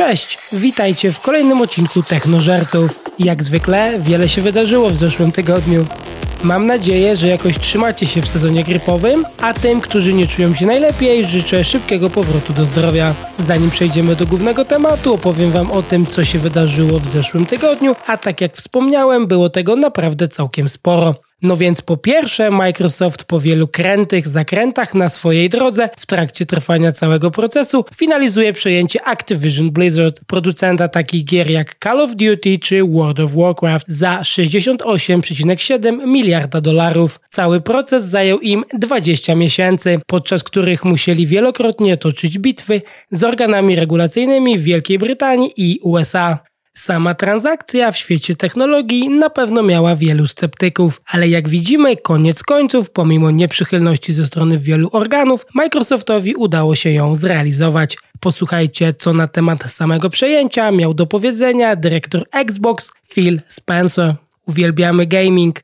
Cześć, witajcie w kolejnym odcinku Technożerców. Jak zwykle wiele się wydarzyło w zeszłym tygodniu. Mam nadzieję, że jakoś trzymacie się w sezonie grypowym, a tym, którzy nie czują się najlepiej, życzę szybkiego powrotu do zdrowia. Zanim przejdziemy do głównego tematu, opowiem Wam o tym, co się wydarzyło w zeszłym tygodniu, a tak jak wspomniałem, było tego naprawdę całkiem sporo. No więc po pierwsze, Microsoft po wielu krętych zakrętach na swojej drodze w trakcie trwania całego procesu finalizuje przejęcie Activision Blizzard, producenta takich gier jak Call of Duty czy World of Warcraft za 68,7 miliarda dolarów. Cały proces zajął im 20 miesięcy, podczas których musieli wielokrotnie toczyć bitwy z organami regulacyjnymi w Wielkiej Brytanii i USA. Sama transakcja w świecie technologii na pewno miała wielu sceptyków, ale jak widzimy, koniec końców, pomimo nieprzychylności ze strony wielu organów, Microsoftowi udało się ją zrealizować. Posłuchajcie, co na temat samego przejęcia miał do powiedzenia dyrektor Xbox Phil Spencer. Uwielbiamy gaming,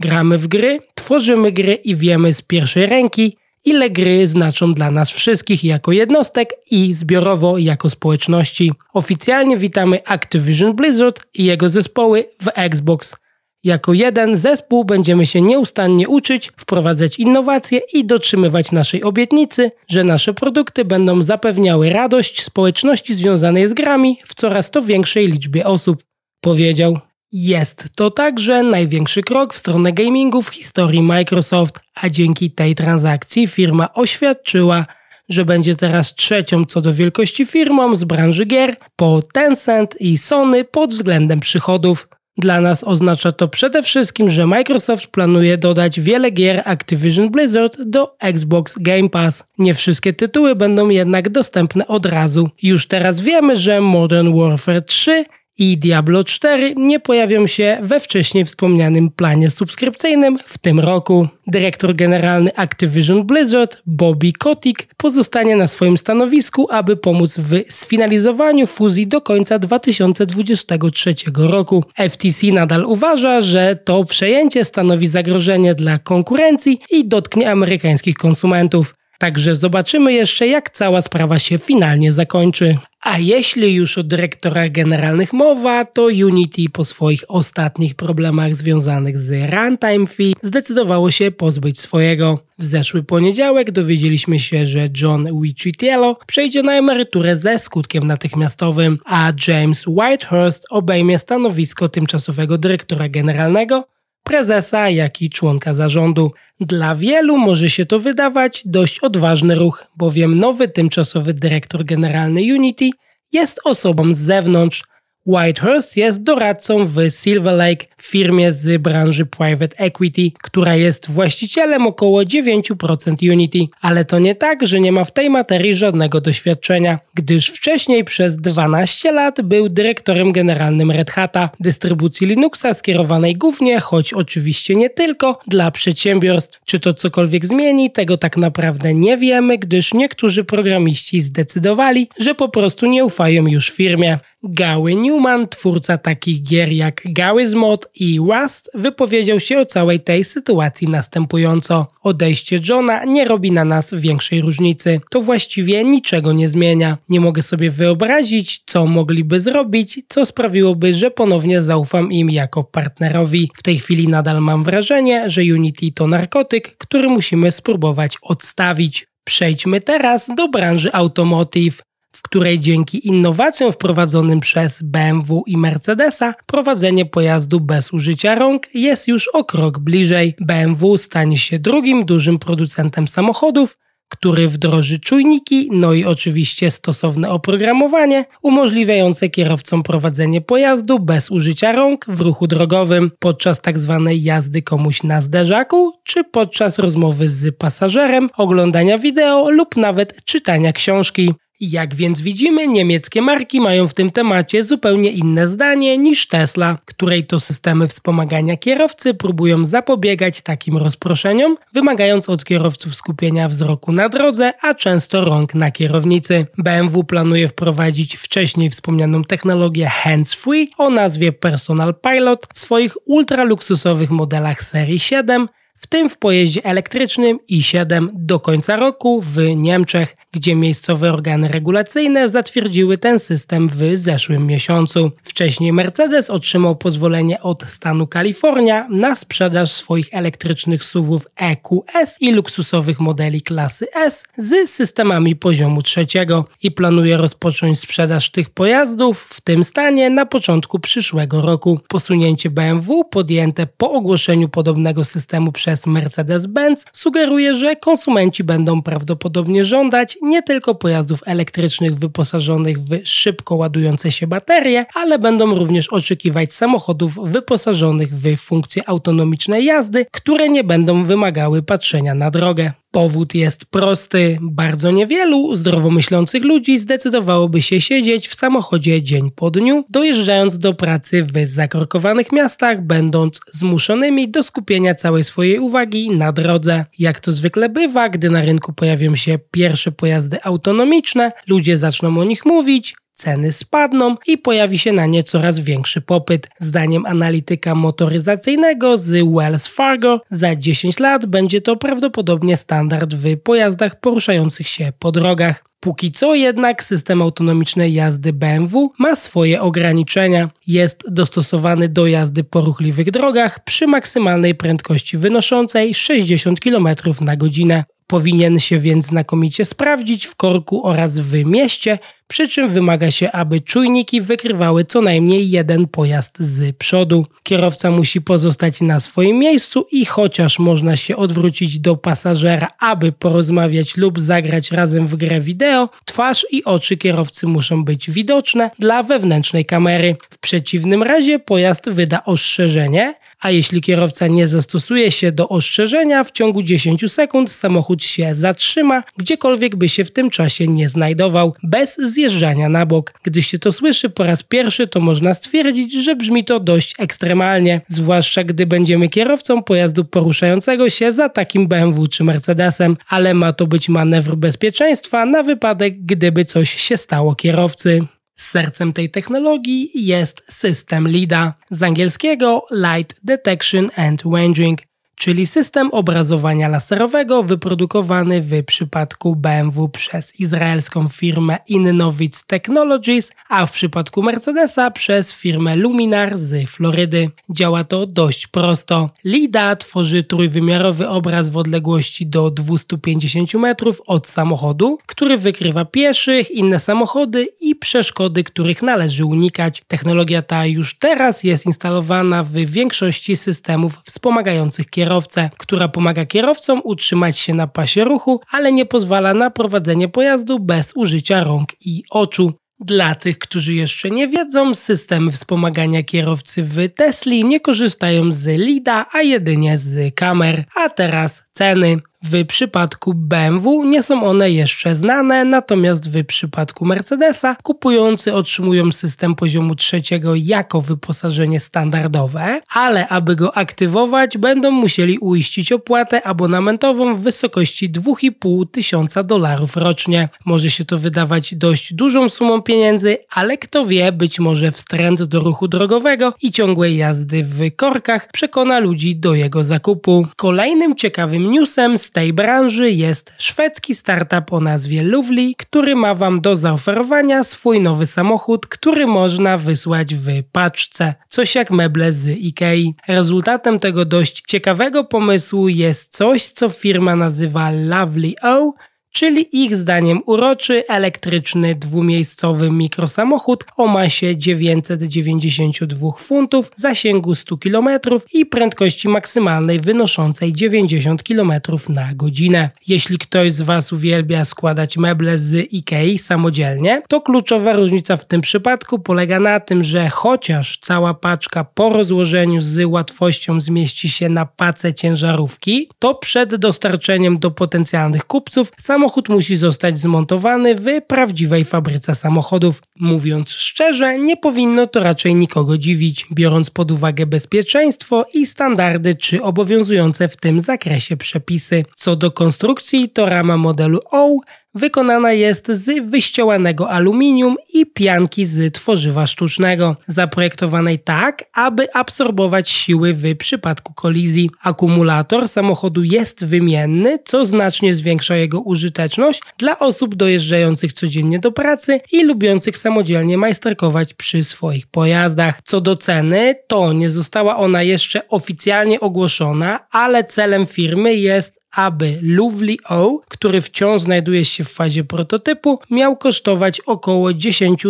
gramy w gry, tworzymy gry i wiemy z pierwszej ręki, ile gry znaczą dla nas wszystkich jako jednostek i zbiorowo jako społeczności. Oficjalnie witamy Activision Blizzard i jego zespoły w Xbox. Jako jeden zespół będziemy się nieustannie uczyć, wprowadzać innowacje i dotrzymywać naszej obietnicy, że nasze produkty będą zapewniały radość społeczności związanej z grami w coraz to większej liczbie osób, powiedział. Jest to także największy krok w stronę gamingu w historii Microsoft, a dzięki tej transakcji firma oświadczyła, że będzie teraz trzecią co do wielkości firmą z branży gier po Tencent i Sony pod względem przychodów. Dla nas oznacza to przede wszystkim, że Microsoft planuje dodać wiele gier Activision Blizzard do Xbox Game Pass. Nie wszystkie tytuły będą jednak dostępne od razu. Już teraz wiemy, że Modern Warfare 3 i Diablo 4 nie pojawią się we wcześniej wspomnianym planie subskrypcyjnym w tym roku. Dyrektor generalny Activision Blizzard, Bobby Kotick, pozostanie na swoim stanowisku, aby pomóc w sfinalizowaniu fuzji do końca 2023 roku. FTC nadal uważa, że to przejęcie stanowi zagrożenie dla konkurencji i dotknie amerykańskich konsumentów. Także zobaczymy jeszcze, jak cała sprawa się finalnie zakończy. A jeśli już o dyrektorach generalnych mowa, to Unity po swoich ostatnich problemach związanych z runtime fee zdecydowało się pozbyć swojego. W zeszły poniedziałek dowiedzieliśmy się, że John Wicitiello przejdzie na emeryturę ze skutkiem natychmiastowym, a James Whitehurst obejmie stanowisko tymczasowego dyrektora generalnego prezesa, jak i członka zarządu. Dla wielu może się to wydawać dość odważny ruch, bowiem nowy tymczasowy dyrektor generalny Unity jest osobą z zewnątrz, Whitehurst jest doradcą w Silver Lake, firmie z branży private equity, która jest właścicielem około 9% Unity, ale to nie tak, że nie ma w tej materii żadnego doświadczenia, gdyż wcześniej przez 12 lat był dyrektorem generalnym Red Hata, dystrybucji Linuxa skierowanej głównie, choć oczywiście nie tylko, dla przedsiębiorstw. Czy to cokolwiek zmieni, tego tak naprawdę nie wiemy, gdyż niektórzy programiści zdecydowali, że po prostu nie ufają już firmie. Gały Newman, twórca takich gier jak Gary's Mod i Rust, wypowiedział się o całej tej sytuacji następująco. Odejście Johna nie robi na nas większej różnicy. To właściwie niczego nie zmienia. Nie mogę sobie wyobrazić, co mogliby zrobić, co sprawiłoby, że ponownie zaufam im jako partnerowi. W tej chwili nadal mam wrażenie, że Unity to narkotyk, który musimy spróbować odstawić. Przejdźmy teraz do branży automotive w której dzięki innowacjom wprowadzonym przez BMW i Mercedesa prowadzenie pojazdu bez użycia rąk jest już o krok bliżej. BMW stanie się drugim dużym producentem samochodów, który wdroży czujniki, no i oczywiście stosowne oprogramowanie umożliwiające kierowcom prowadzenie pojazdu bez użycia rąk w ruchu drogowym podczas tzw. Tak jazdy komuś na zderzaku, czy podczas rozmowy z pasażerem, oglądania wideo lub nawet czytania książki. Jak więc widzimy, niemieckie marki mają w tym temacie zupełnie inne zdanie niż Tesla, której to systemy wspomagania kierowcy próbują zapobiegać takim rozproszeniom, wymagając od kierowców skupienia wzroku na drodze, a często rąk na kierownicy. BMW planuje wprowadzić wcześniej wspomnianą technologię hands-free o nazwie Personal Pilot w swoich ultraluksusowych modelach serii 7, w tym w pojeździe elektrycznym i7 do końca roku w Niemczech, gdzie miejscowe organy regulacyjne zatwierdziły ten system w zeszłym miesiącu. Wcześniej Mercedes otrzymał pozwolenie od stanu Kalifornia na sprzedaż swoich elektrycznych SUVów EQS i luksusowych modeli klasy S z systemami poziomu trzeciego i planuje rozpocząć sprzedaż tych pojazdów w tym stanie na początku przyszłego roku. Posunięcie BMW podjęte po ogłoszeniu podobnego systemu przez Mercedes-Benz sugeruje, że konsumenci będą prawdopodobnie żądać nie tylko pojazdów elektrycznych wyposażonych w szybko ładujące się baterie, ale będą również oczekiwać samochodów wyposażonych w funkcje autonomicznej jazdy, które nie będą wymagały patrzenia na drogę. Powód jest prosty. Bardzo niewielu zdrowo myślących ludzi zdecydowałoby się siedzieć w samochodzie dzień po dniu, dojeżdżając do pracy w zakorkowanych miastach, będąc zmuszonymi do skupienia całej swojej uwagi na drodze. Jak to zwykle bywa, gdy na rynku pojawią się pierwsze pojazdy autonomiczne, ludzie zaczną o nich mówić, ceny spadną i pojawi się na nie coraz większy popyt. Zdaniem analityka motoryzacyjnego z Wells Fargo za 10 lat będzie to prawdopodobnie standard w pojazdach poruszających się po drogach. Póki co jednak system autonomicznej jazdy BMW ma swoje ograniczenia. Jest dostosowany do jazdy po ruchliwych drogach przy maksymalnej prędkości wynoszącej 60 km na godzinę. Powinien się więc znakomicie sprawdzić w korku oraz w mieście, przy czym wymaga się, aby czujniki wykrywały co najmniej jeden pojazd z przodu. Kierowca musi pozostać na swoim miejscu i chociaż można się odwrócić do pasażera, aby porozmawiać lub zagrać razem w grę wideo, twarz i oczy kierowcy muszą być widoczne dla wewnętrznej kamery. W przeciwnym razie pojazd wyda ostrzeżenie, a jeśli kierowca nie zastosuje się do ostrzeżenia, w ciągu 10 sekund samochód się zatrzyma, gdziekolwiek by się w tym czasie nie znajdował, bez zjeżdżania na bok. Gdy się to słyszy po raz pierwszy, to można stwierdzić, że brzmi to dość ekstremalnie, zwłaszcza gdy będziemy kierowcą pojazdu poruszającego się za takim BMW czy Mercedesem, ale ma to być manewr bezpieczeństwa na wypadek, gdyby coś się stało kierowcy. Sercem tej technologii jest system LIDA, z angielskiego Light Detection and Ranging, czyli system obrazowania laserowego wyprodukowany w przypadku BMW przez izraelską firmę Innovic Technologies, a w przypadku Mercedesa przez firmę Luminar z Florydy. Działa to dość prosto. LIDA tworzy trójwymiarowy obraz w odległości do 250 metrów od samochodu, który wykrywa pieszych, inne samochody i przeszkody, których należy unikać. Technologia ta już teraz jest instalowana w większości systemów wspomagających kierowcę, która pomaga kierowcom utrzymać się na pasie ruchu, ale nie pozwala na prowadzenie pojazdu bez użycia rąk i oczu. Dla tych, którzy jeszcze nie wiedzą, systemy wspomagania kierowcy w Tesli nie korzystają z LIDA, a jedynie z kamer. A teraz ceny. W przypadku BMW nie są one jeszcze znane, natomiast w przypadku Mercedesa kupujący otrzymują system poziomu trzeciego jako wyposażenie standardowe, ale aby go aktywować będą musieli uiścić opłatę abonamentową w wysokości 2,5 tysiąca dolarów rocznie. Może się to wydawać dość dużą sumą pieniędzy, ale kto wie, być może wstręt do ruchu drogowego i ciągłej jazdy w korkach przekona ludzi do jego zakupu. Kolejnym ciekawym newsem z tej branży jest szwedzki startup o nazwie Lovely, który ma Wam do zaoferowania swój nowy samochód, który można wysłać w paczce, coś jak meble z Ikei. Rezultatem tego dość ciekawego pomysłu jest coś, co firma nazywa Lovely O, czyli ich zdaniem uroczy, elektryczny, dwumiejscowy mikrosamochód o masie 992 funtów, zasięgu 100 km i prędkości maksymalnej wynoszącej 90 km na godzinę. Jeśli ktoś z Was uwielbia składać meble z IKEA samodzielnie, to kluczowa różnica w tym przypadku polega na tym, że chociaż cała paczka po rozłożeniu z łatwością zmieści się na pacę ciężarówki, to przed dostarczeniem do potencjalnych kupców samochód samochód musi zostać zmontowany w prawdziwej fabryce samochodów. Mówiąc szczerze, nie powinno to raczej nikogo dziwić, biorąc pod uwagę bezpieczeństwo i standardy czy obowiązujące w tym zakresie przepisy. Co do konstrukcji, to rama modelu O wykonana jest z wyścielanego aluminium i pianki z tworzywa sztucznego, zaprojektowanej tak, aby absorbować siły w przypadku kolizji. Akumulator samochodu jest wymienny, co znacznie zwiększa jego użyteczność dla osób dojeżdżających codziennie do pracy i lubiących samodzielnie majsterkować przy swoich pojazdach. Co do ceny, to nie została ona jeszcze oficjalnie ogłoszona, ale celem firmy jest aby Lovely O, który wciąż znajduje się w fazie prototypu, miał kosztować około 10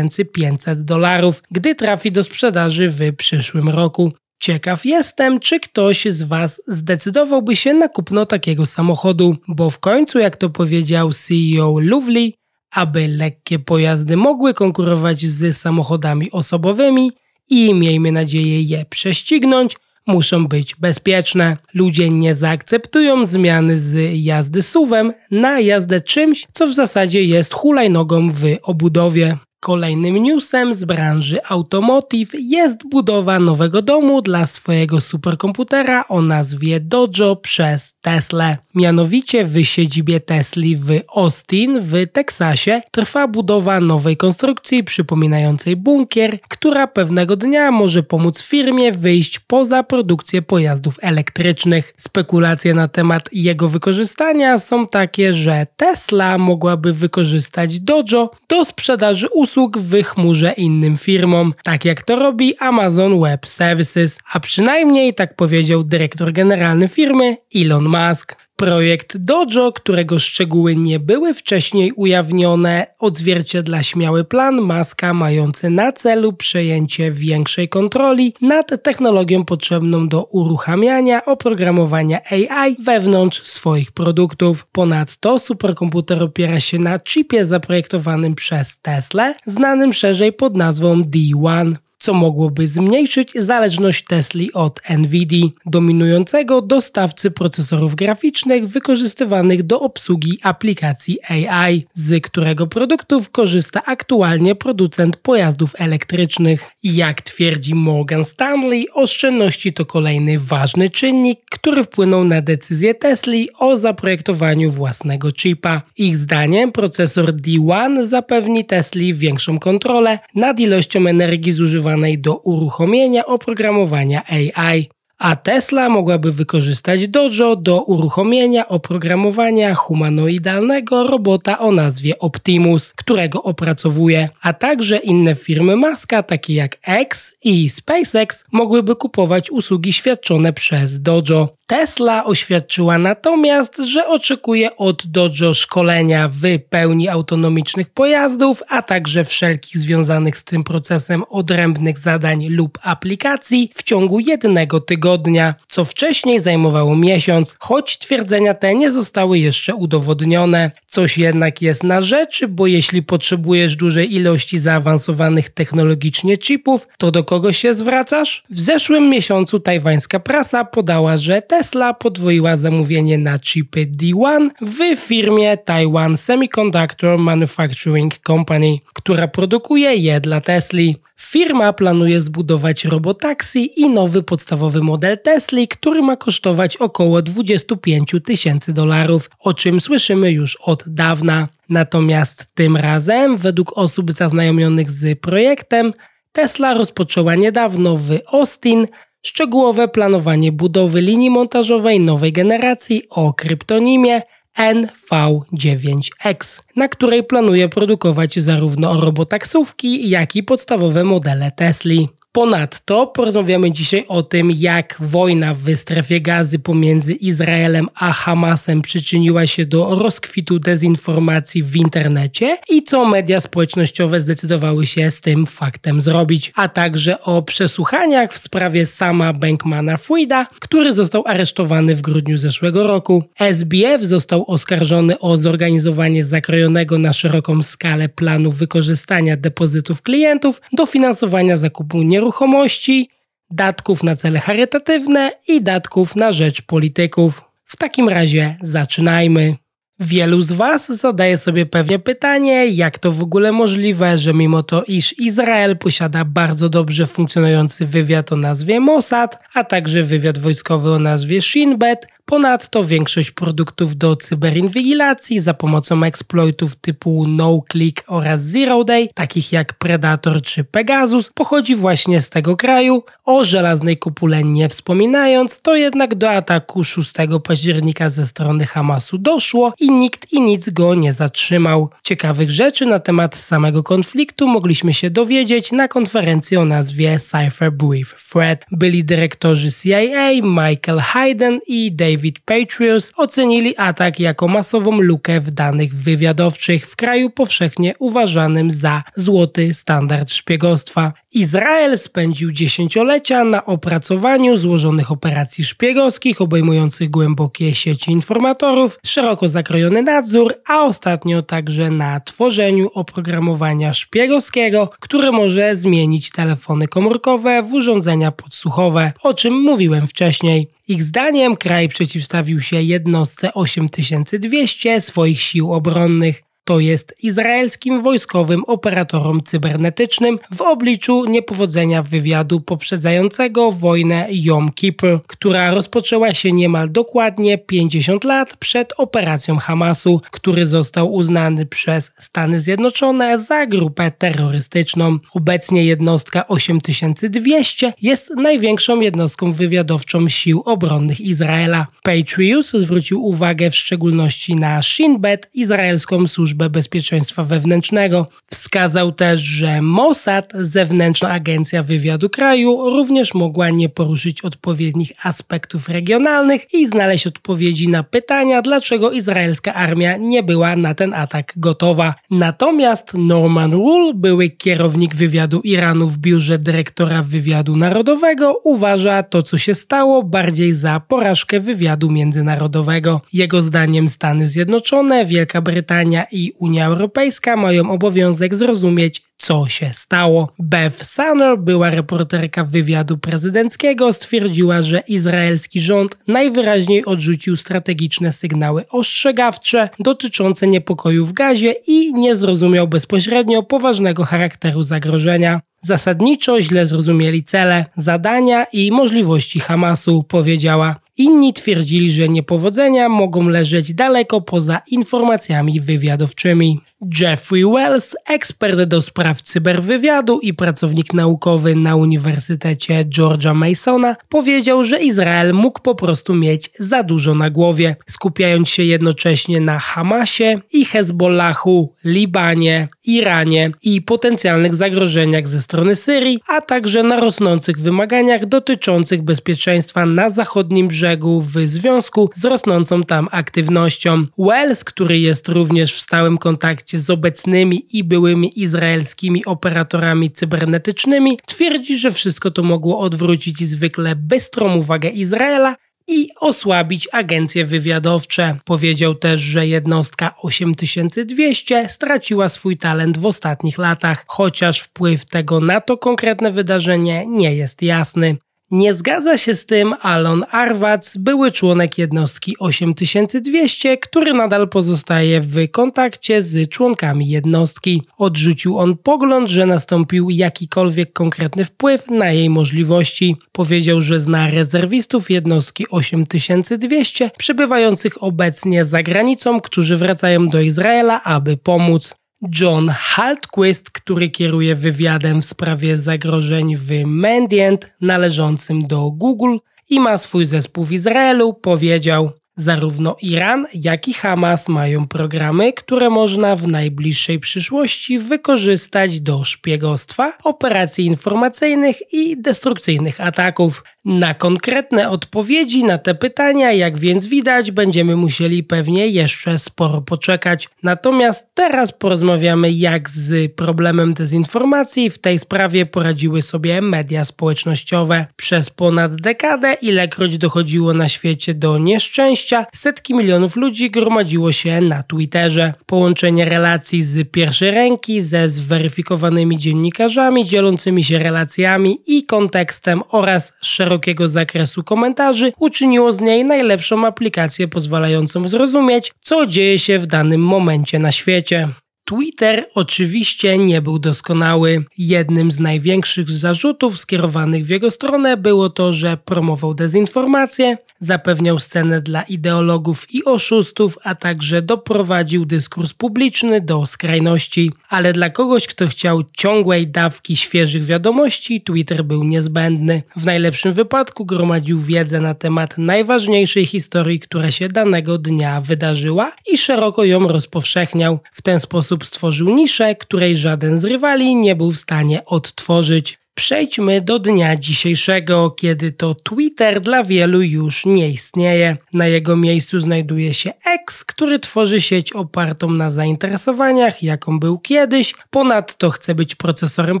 500 dolarów, gdy trafi do sprzedaży w przyszłym roku. Ciekaw jestem, czy ktoś z Was zdecydowałby się na kupno takiego samochodu, bo w końcu, jak to powiedział CEO Lovely, aby lekkie pojazdy mogły konkurować z samochodami osobowymi i miejmy nadzieję je prześcignąć, muszą być bezpieczne. Ludzie nie zaakceptują zmiany z jazdy suwem na jazdę czymś, co w zasadzie jest hulajnogą w obudowie. Kolejnym newsem z branży automotive jest budowa nowego domu dla swojego superkomputera o nazwie Dojo przez Tesla. Mianowicie w siedzibie Tesli w Austin w Teksasie trwa budowa nowej konstrukcji przypominającej bunkier, która pewnego dnia może pomóc firmie wyjść poza produkcję pojazdów elektrycznych. Spekulacje na temat jego wykorzystania są takie, że Tesla mogłaby wykorzystać Dojo do sprzedaży usług w chmurze innym firmom, tak jak to robi Amazon Web Services, a przynajmniej tak powiedział dyrektor generalny firmy Elon Musk. Projekt Dojo, którego szczegóły nie były wcześniej ujawnione, odzwierciedla śmiały plan Maska mający na celu przejęcie większej kontroli nad technologią potrzebną do uruchamiania oprogramowania AI wewnątrz swoich produktów. Ponadto superkomputer opiera się na chipie zaprojektowanym przez Tesla, znanym szerzej pod nazwą D1 co mogłoby zmniejszyć zależność Tesli od Nvidia, dominującego dostawcy procesorów graficznych wykorzystywanych do obsługi aplikacji AI, z którego produktów korzysta aktualnie producent pojazdów elektrycznych. Jak twierdzi Morgan Stanley, oszczędności to kolejny ważny czynnik, który wpłynął na decyzję Tesli o zaprojektowaniu własnego chipa. Ich zdaniem procesor D1 zapewni Tesli większą kontrolę nad ilością energii zużywanej do uruchomienia oprogramowania AI a Tesla mogłaby wykorzystać Dojo do uruchomienia oprogramowania humanoidalnego robota o nazwie Optimus, którego opracowuje, a także inne firmy Maska takie jak X i SpaceX mogłyby kupować usługi świadczone przez Dojo. Tesla oświadczyła natomiast, że oczekuje od Dojo szkolenia w pełni autonomicznych pojazdów, a także wszelkich związanych z tym procesem odrębnych zadań lub aplikacji w ciągu jednego tygodnia tygodnia, co wcześniej zajmowało miesiąc, choć twierdzenia te nie zostały jeszcze udowodnione. Coś jednak jest na rzeczy, bo jeśli potrzebujesz dużej ilości zaawansowanych technologicznie chipów, to do kogo się zwracasz? W zeszłym miesiącu tajwańska prasa podała, że Tesla podwoiła zamówienie na chipy D1 w firmie Taiwan Semiconductor Manufacturing Company, która produkuje je dla Tesli. Firma planuje zbudować robotaksi i nowy podstawowy model Tesla, który ma kosztować około 25 tysięcy dolarów, o czym słyszymy już od dawna. Natomiast tym razem, według osób zaznajomionych z projektem, Tesla rozpoczęła niedawno w Austin szczegółowe planowanie budowy linii montażowej nowej generacji o kryptonimie NV9X, na której planuje produkować zarówno robotaksówki, jak i podstawowe modele Tesli. Ponadto porozmawiamy dzisiaj o tym, jak wojna w strefie gazy pomiędzy Izraelem a Hamasem przyczyniła się do rozkwitu dezinformacji w internecie i co media społecznościowe zdecydowały się z tym faktem zrobić, a także o przesłuchaniach w sprawie sama Bankmana Frida, który został aresztowany w grudniu zeszłego roku. SBF został oskarżony o zorganizowanie zakrojonego na szeroką skalę planu wykorzystania depozytów klientów do finansowania zakupu nieruchomości nieruchomości, datków na cele charytatywne i datków na rzecz polityków. W takim razie zaczynajmy. Wielu z Was zadaje sobie pewnie pytanie, jak to w ogóle możliwe, że mimo to, iż Izrael posiada bardzo dobrze funkcjonujący wywiad o nazwie Mossad, a także wywiad wojskowy o nazwie Shin Bet, Ponadto większość produktów do cyberinwigilacji za pomocą exploitów typu NoClick oraz Zero Day, takich jak Predator czy Pegasus, pochodzi właśnie z tego kraju. O żelaznej kupule nie wspominając, to jednak do ataku 6 października ze strony Hamasu doszło i nikt i nic go nie zatrzymał. Ciekawych rzeczy na temat samego konfliktu mogliśmy się dowiedzieć na konferencji o nazwie Cypher Brief Thread. Byli dyrektorzy CIA Michael Hayden i David Patrius ocenili atak jako masową lukę w danych wywiadowczych w kraju powszechnie uważanym za złoty standard szpiegostwa. Izrael spędził dziesięciolecia na opracowaniu złożonych operacji szpiegowskich obejmujących głębokie sieci informatorów, szeroko zakrojony nadzór, a ostatnio także na tworzeniu oprogramowania szpiegowskiego, które może zmienić telefony komórkowe w urządzenia podsłuchowe, o czym mówiłem wcześniej. Ich zdaniem kraj przeciwstawił się jednostce 8200 swoich sił obronnych to jest izraelskim wojskowym operatorom cybernetycznym w obliczu niepowodzenia wywiadu poprzedzającego wojnę Yom Kippur, która rozpoczęła się niemal dokładnie 50 lat przed operacją Hamasu, który został uznany przez Stany Zjednoczone za grupę terrorystyczną. Obecnie jednostka 8200 jest największą jednostką wywiadowczą sił obronnych Izraela. Patrius zwrócił uwagę w szczególności na Shin Bet, izraelską służbę Służbę Bezpieczeństwa Wewnętrznego. Wskazał też, że Mossad, zewnętrzna agencja wywiadu kraju, również mogła nie poruszyć odpowiednich aspektów regionalnych i znaleźć odpowiedzi na pytania, dlaczego izraelska armia nie była na ten atak gotowa. Natomiast Norman Rule, były kierownik wywiadu Iranu w biurze dyrektora wywiadu narodowego, uważa to, co się stało, bardziej za porażkę wywiadu międzynarodowego. Jego zdaniem Stany Zjednoczone, Wielka Brytania i Unia Europejska mają obowiązek zrozumieć, co się stało. Beth Sanner, była reporterka wywiadu prezydenckiego, stwierdziła, że izraelski rząd najwyraźniej odrzucił strategiczne sygnały ostrzegawcze dotyczące niepokoju w gazie i nie zrozumiał bezpośrednio poważnego charakteru zagrożenia. Zasadniczo źle zrozumieli cele, zadania i możliwości Hamasu, powiedziała. Inni twierdzili, że niepowodzenia mogą leżeć daleko poza informacjami wywiadowczymi. Jeffrey Wells, ekspert do spraw cyberwywiadu i pracownik naukowy na Uniwersytecie Georgia Masona, powiedział, że Izrael mógł po prostu mieć za dużo na głowie, skupiając się jednocześnie na Hamasie i Hezbollahu, Libanie, Iranie i potencjalnych zagrożeniach ze strony Syrii, a także na rosnących wymaganiach dotyczących bezpieczeństwa na zachodnim brzegu w związku z rosnącą tam aktywnością. Wells, który jest również w stałym kontakcie z obecnymi i byłymi izraelskimi operatorami cybernetycznymi, twierdzi, że wszystko to mogło odwrócić zwykle bystrą uwagę Izraela i osłabić agencje wywiadowcze. Powiedział też, że jednostka 8200 straciła swój talent w ostatnich latach, chociaż wpływ tego na to konkretne wydarzenie nie jest jasny. Nie zgadza się z tym Alon Arwac, były członek jednostki 8200, który nadal pozostaje w kontakcie z członkami jednostki. Odrzucił on pogląd, że nastąpił jakikolwiek konkretny wpływ na jej możliwości. Powiedział, że zna rezerwistów jednostki 8200 przebywających obecnie za granicą, którzy wracają do Izraela, aby pomóc. John Haltquist, który kieruje wywiadem w sprawie zagrożeń w Mandiant należącym do Google i ma swój zespół w Izraelu, powiedział: Zarówno Iran, jak i Hamas mają programy, które można w najbliższej przyszłości wykorzystać do szpiegostwa, operacji informacyjnych i destrukcyjnych ataków. Na konkretne odpowiedzi na te pytania, jak więc widać, będziemy musieli pewnie jeszcze sporo poczekać. Natomiast teraz porozmawiamy, jak z problemem dezinformacji w tej sprawie poradziły sobie media społecznościowe. Przez ponad dekadę, ilekroć dochodziło na świecie do nieszczęścia, setki milionów ludzi gromadziło się na Twitterze. Połączenie relacji z pierwszej ręki ze zweryfikowanymi dziennikarzami dzielącymi się relacjami i kontekstem oraz szeroko szerokiego zakresu komentarzy uczyniło z niej najlepszą aplikację pozwalającą zrozumieć, co dzieje się w danym momencie na świecie. Twitter oczywiście nie był doskonały. Jednym z największych zarzutów skierowanych w jego stronę było to, że promował dezinformację, zapewniał scenę dla ideologów i oszustów, a także doprowadził dyskurs publiczny do skrajności. Ale dla kogoś, kto chciał ciągłej dawki świeżych wiadomości, Twitter był niezbędny. W najlepszym wypadku gromadził wiedzę na temat najważniejszej historii, która się danego dnia wydarzyła i szeroko ją rozpowszechniał. W ten sposób stworzył niszę, której żaden z rywali nie był w stanie odtworzyć. Przejdźmy do dnia dzisiejszego, kiedy to Twitter dla wielu już nie istnieje. Na jego miejscu znajduje się X, który tworzy sieć opartą na zainteresowaniach, jaką był kiedyś. Ponadto chce być procesorem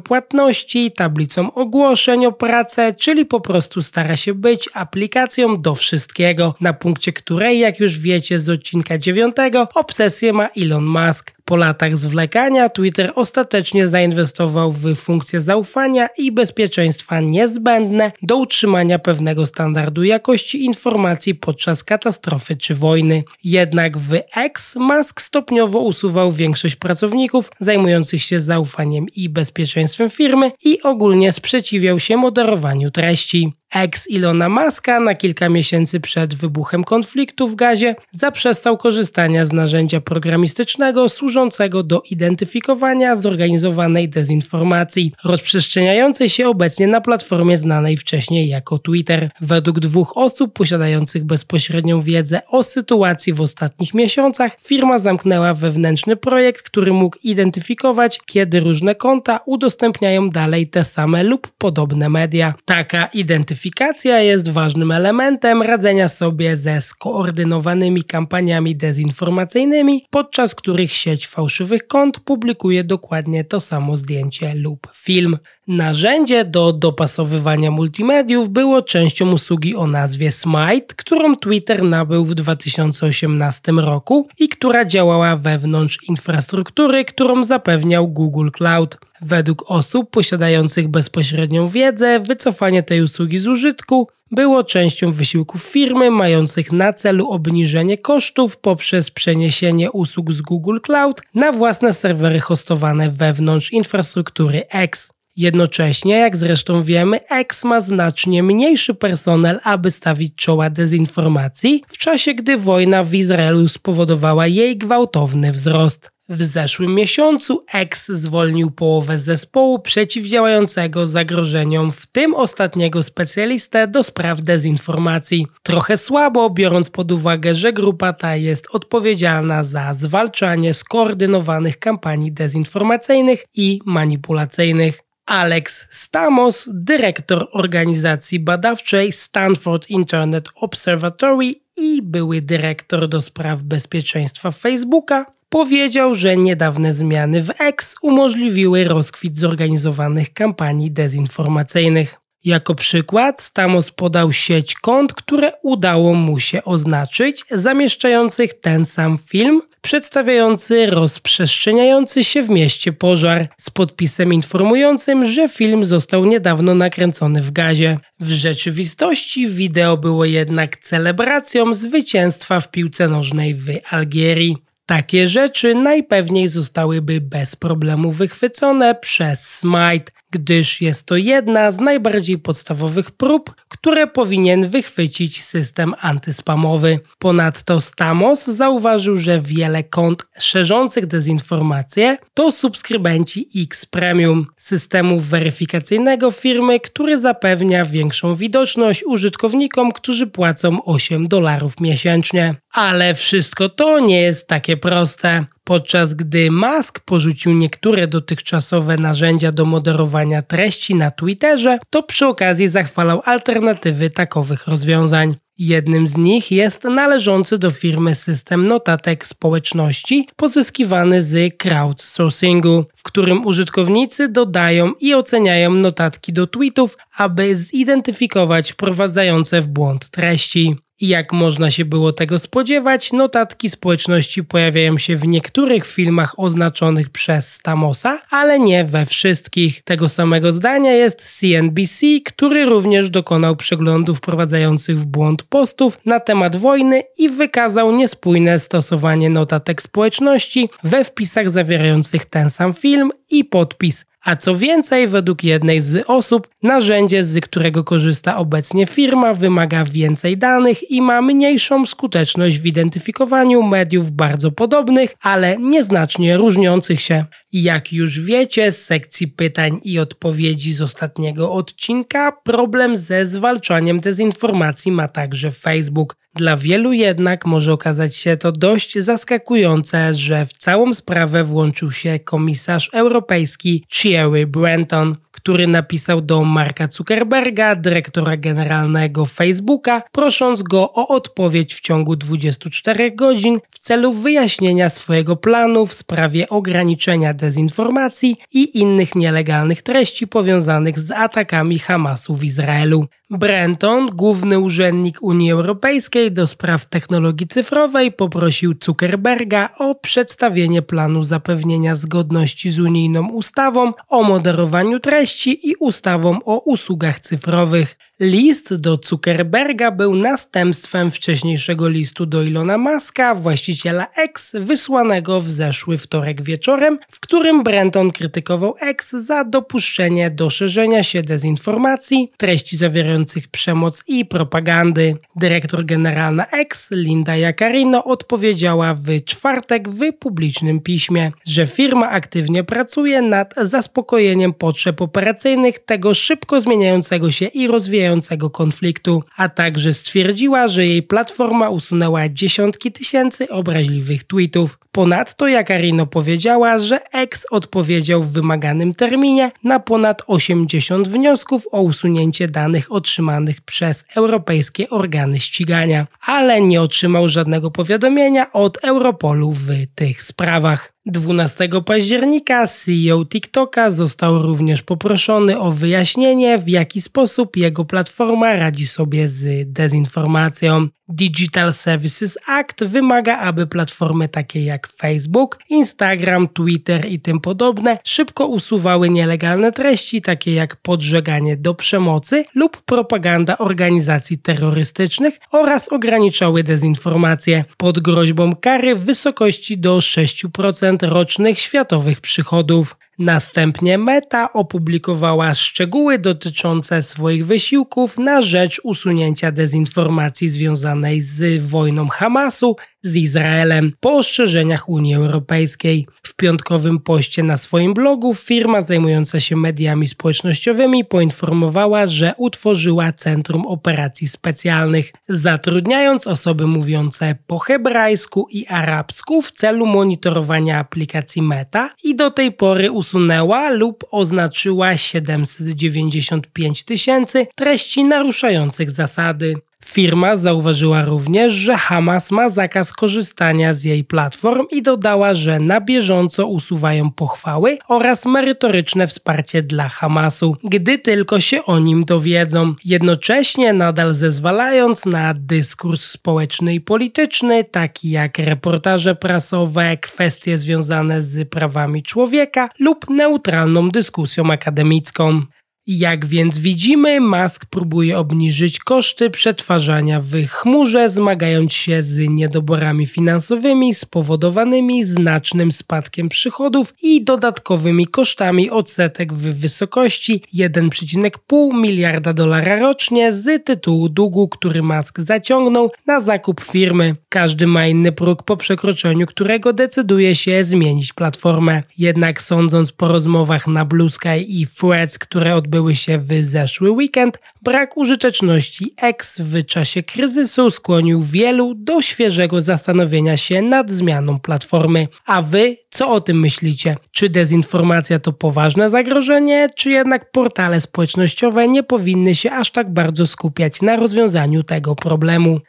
płatności, tablicą ogłoszeń o pracę, czyli po prostu stara się być aplikacją do wszystkiego, na punkcie której, jak już wiecie z odcinka 9, obsesję ma Elon Musk. Po latach zwlekania Twitter ostatecznie zainwestował w funkcje zaufania i bezpieczeństwa niezbędne do utrzymania pewnego standardu jakości informacji podczas katastrofy czy wojny. Jednak w X Musk stopniowo usuwał większość pracowników zajmujących się zaufaniem i bezpieczeństwem firmy i ogólnie sprzeciwiał się moderowaniu treści. Ex Ilona Maska na kilka miesięcy przed wybuchem konfliktu w gazie zaprzestał korzystania z narzędzia programistycznego służącego do identyfikowania zorganizowanej dezinformacji, rozprzestrzeniającej się obecnie na platformie znanej wcześniej jako Twitter. Według dwóch osób posiadających bezpośrednią wiedzę o sytuacji w ostatnich miesiącach, firma zamknęła wewnętrzny projekt, który mógł identyfikować, kiedy różne konta udostępniają dalej te same lub podobne media. Taka identyfikacja Identyfikacja jest ważnym elementem radzenia sobie ze skoordynowanymi kampaniami dezinformacyjnymi, podczas których sieć fałszywych kont publikuje dokładnie to samo zdjęcie lub film. Narzędzie do dopasowywania multimediów było częścią usługi o nazwie Smite, którą Twitter nabył w 2018 roku i która działała wewnątrz infrastruktury, którą zapewniał Google Cloud. Według osób posiadających bezpośrednią wiedzę, wycofanie tej usługi z użytku było częścią wysiłków firmy mających na celu obniżenie kosztów poprzez przeniesienie usług z Google Cloud na własne serwery hostowane wewnątrz infrastruktury X. Jednocześnie, jak zresztą wiemy, X ma znacznie mniejszy personel, aby stawić czoła dezinformacji, w czasie gdy wojna w Izraelu spowodowała jej gwałtowny wzrost. W zeszłym miesiącu X zwolnił połowę zespołu przeciwdziałającego zagrożeniom, w tym ostatniego specjalistę do spraw dezinformacji. Trochę słabo, biorąc pod uwagę, że grupa ta jest odpowiedzialna za zwalczanie skoordynowanych kampanii dezinformacyjnych i manipulacyjnych. Alex Stamos, dyrektor organizacji badawczej Stanford Internet Observatory i były dyrektor do spraw bezpieczeństwa Facebooka, powiedział, że niedawne zmiany w X umożliwiły rozkwit zorganizowanych kampanii dezinformacyjnych. Jako przykład Stamos podał sieć kont, które udało mu się oznaczyć, zamieszczających ten sam film, przedstawiający rozprzestrzeniający się w mieście pożar z podpisem informującym, że film został niedawno nakręcony w gazie. W rzeczywistości wideo było jednak celebracją zwycięstwa w piłce nożnej w Algierii. Takie rzeczy najpewniej zostałyby bez problemu wychwycone przez Smite, gdyż jest to jedna z najbardziej podstawowych prób, które powinien wychwycić system antyspamowy. Ponadto Stamos zauważył, że wiele kont szerzących dezinformację to subskrybenci X Premium, systemu weryfikacyjnego firmy, który zapewnia większą widoczność użytkownikom, którzy płacą 8 dolarów miesięcznie. Ale wszystko to nie jest takie proste podczas gdy Musk porzucił niektóre dotychczasowe narzędzia do moderowania treści na Twitterze, to przy okazji zachwalał alternatywy takowych rozwiązań. Jednym z nich jest należący do firmy system notatek społeczności pozyskiwany z crowdsourcingu, w którym użytkownicy dodają i oceniają notatki do tweetów, aby zidentyfikować wprowadzające w błąd treści. I jak można się było tego spodziewać, notatki społeczności pojawiają się w niektórych filmach oznaczonych przez Stamosa, ale nie we wszystkich. Tego samego zdania jest CNBC, który również dokonał przeglądu wprowadzających w błąd postów na temat wojny i wykazał niespójne stosowanie notatek społeczności we wpisach zawierających ten sam film i podpis A co więcej, według jednej z osób, narzędzie, z którego korzysta obecnie firma, wymaga więcej danych i ma mniejszą skuteczność w identyfikowaniu mediów bardzo podobnych, ale nieznacznie różniących się. Jak już wiecie z sekcji pytań i odpowiedzi z ostatniego odcinka, problem ze zwalczaniem dezinformacji ma także Facebook. Dla wielu jednak może okazać się to dość zaskakujące, że w całą sprawę włączył się komisarz europejski Thierry Brenton, który napisał do Marka Zuckerberga, dyrektora generalnego Facebooka, prosząc go o odpowiedź w ciągu 24 godzin w celu wyjaśnienia swojego planu w sprawie ograniczenia dezinformacji i innych nielegalnych treści powiązanych z atakami Hamasu w Izraelu. Brenton, główny urzędnik Unii Europejskiej do spraw technologii cyfrowej, poprosił Zuckerberga o przedstawienie planu zapewnienia zgodności z unijną ustawą o moderowaniu treści i ustawą o usługach cyfrowych. List do Zuckerberga był następstwem wcześniejszego listu do Ilona Maska, właściciela X, wysłanego w zeszły wtorek wieczorem, w którym Brenton krytykował X za dopuszczenie do szerzenia się dezinformacji, treści zawierających przemoc i propagandy. Dyrektor generalna X, Linda Jacarino, odpowiedziała w czwartek w publicznym piśmie, że firma aktywnie pracuje nad zaspokojeniem potrzeb operacyjnych tego szybko zmieniającego się i rozwijającego konfliktu, a także stwierdziła, że jej platforma usunęła dziesiątki tysięcy obraźliwych tweetów. Ponadto Jakarino powiedziała, że X odpowiedział w wymaganym terminie na ponad 80 wniosków o usunięcie danych otrzymanych przez europejskie organy ścigania, ale nie otrzymał żadnego powiadomienia od Europolu w tych sprawach. 12 października CEO TikToka został również poproszony o wyjaśnienie, w jaki sposób jego platforma radzi sobie z dezinformacją. Digital Services Act wymaga, aby platformy takie jak Facebook, Instagram, Twitter i tym podobne szybko usuwały nielegalne treści takie jak podżeganie do przemocy lub propaganda organizacji terrorystycznych oraz ograniczały dezinformację pod groźbą kary w wysokości do 6% rocznych światowych przychodów. Następnie Meta opublikowała szczegóły dotyczące swoich wysiłków na rzecz usunięcia dezinformacji związanej z wojną Hamasu z Izraelem po ostrzeżeniach Unii Europejskiej. W piątkowym poście na swoim blogu firma zajmująca się mediami społecznościowymi poinformowała, że utworzyła Centrum Operacji Specjalnych, zatrudniając osoby mówiące po hebrajsku i arabsku w celu monitorowania aplikacji Meta i do tej pory usunęła lub oznaczyła 795 tysięcy treści naruszających zasady. Firma zauważyła również, że Hamas ma zakaz korzystania z jej platform i dodała, że na bieżąco usuwają pochwały oraz merytoryczne wsparcie dla Hamasu, gdy tylko się o nim dowiedzą. Jednocześnie nadal zezwalając na dyskurs społeczny i polityczny, taki jak reportaże prasowe, kwestie związane z prawami człowieka lub neutralną dyskusją akademicką. Jak więc widzimy, Musk próbuje obniżyć koszty przetwarzania w chmurze, zmagając się z niedoborami finansowymi spowodowanymi znacznym spadkiem przychodów i dodatkowymi kosztami odsetek w wysokości 1,5 miliarda dolara rocznie z tytułu długu, który Musk zaciągnął na zakup firmy. Każdy ma inny próg, po przekroczeniu którego decyduje się zmienić platformę. Jednak sądząc po rozmowach na Blue Sky i Threads, które odbyły odbyły się w zeszły weekend, brak użyteczności X w czasie kryzysu skłonił wielu do świeżego zastanowienia się nad zmianą platformy. A wy co o tym myślicie? Czy dezinformacja to poważne zagrożenie, czy jednak portale społecznościowe nie powinny się aż tak bardzo skupiać na rozwiązaniu tego problemu?